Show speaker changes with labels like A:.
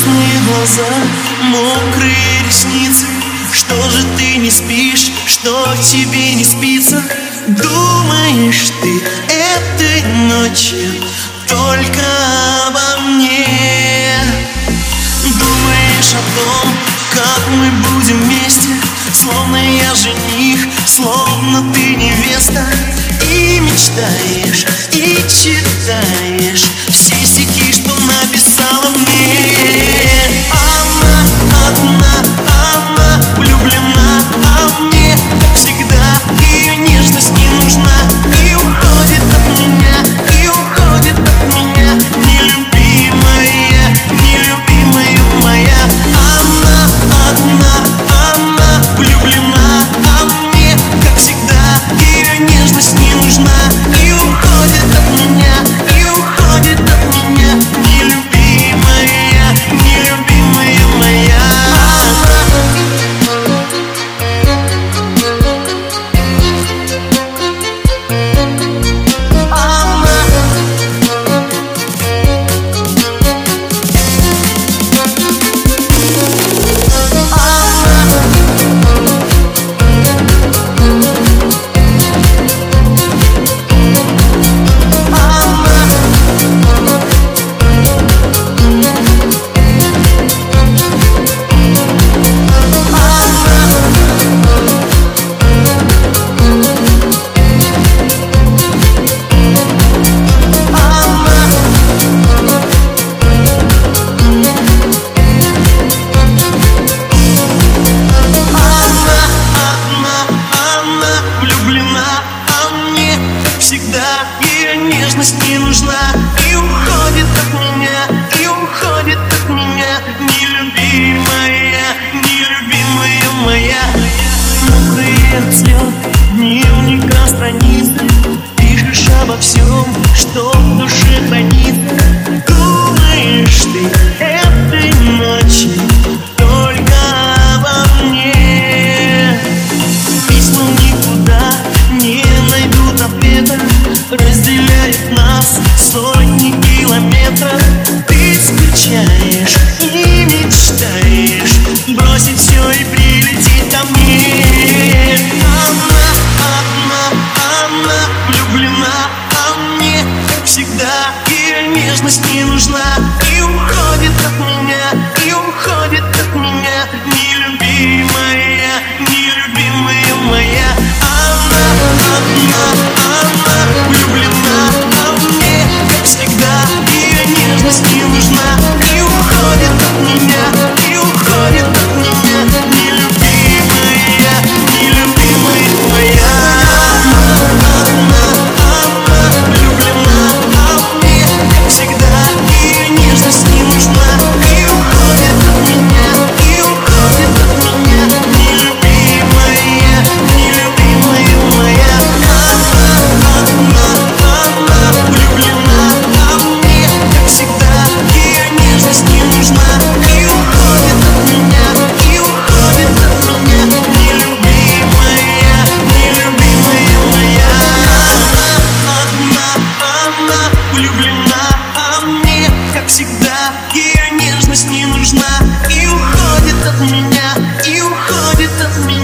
A: красные глаза, мокрые ресницы. Что же ты не спишь, что тебе не спится? Думаешь ты этой ночью только обо мне? Думаешь о том, как мы будем вместе? Словно я жених, словно ты невеста. И мечтаешь, и читаешь все стихи, что написала мне. веришь и мечтаешь Бросить все и прилететь ко мне Она, она, она влюблена, а мне всегда. Ее нежность не нужна. И уходит влюблена А мне, как всегда, ее нежность не нужна. И уходит от меня, и уходит от меня.